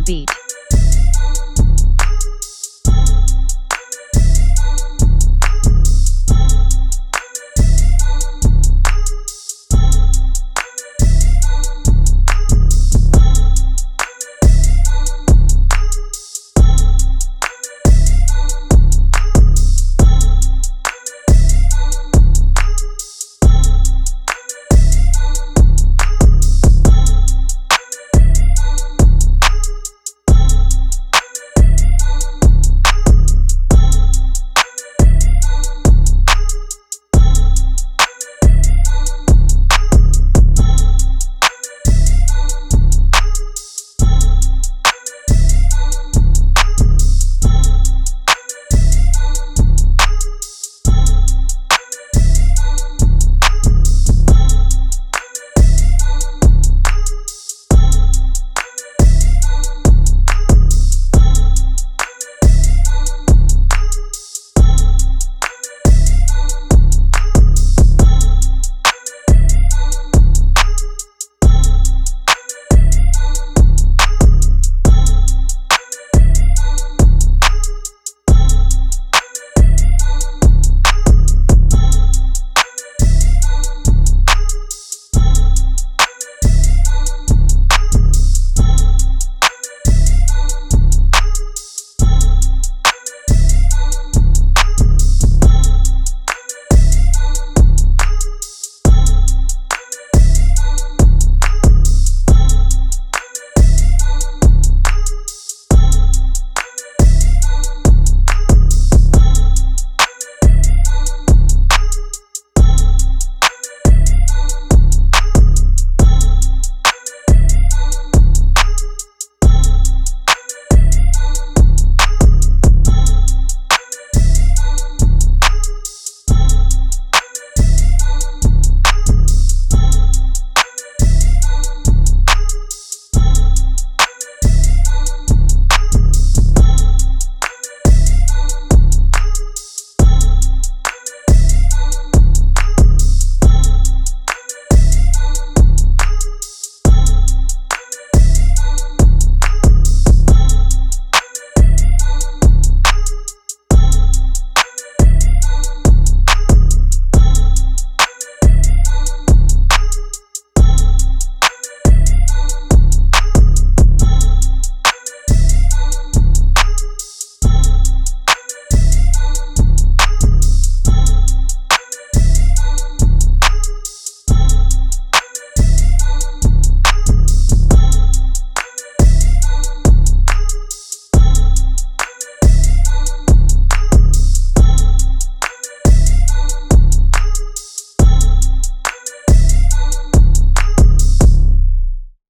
the beat.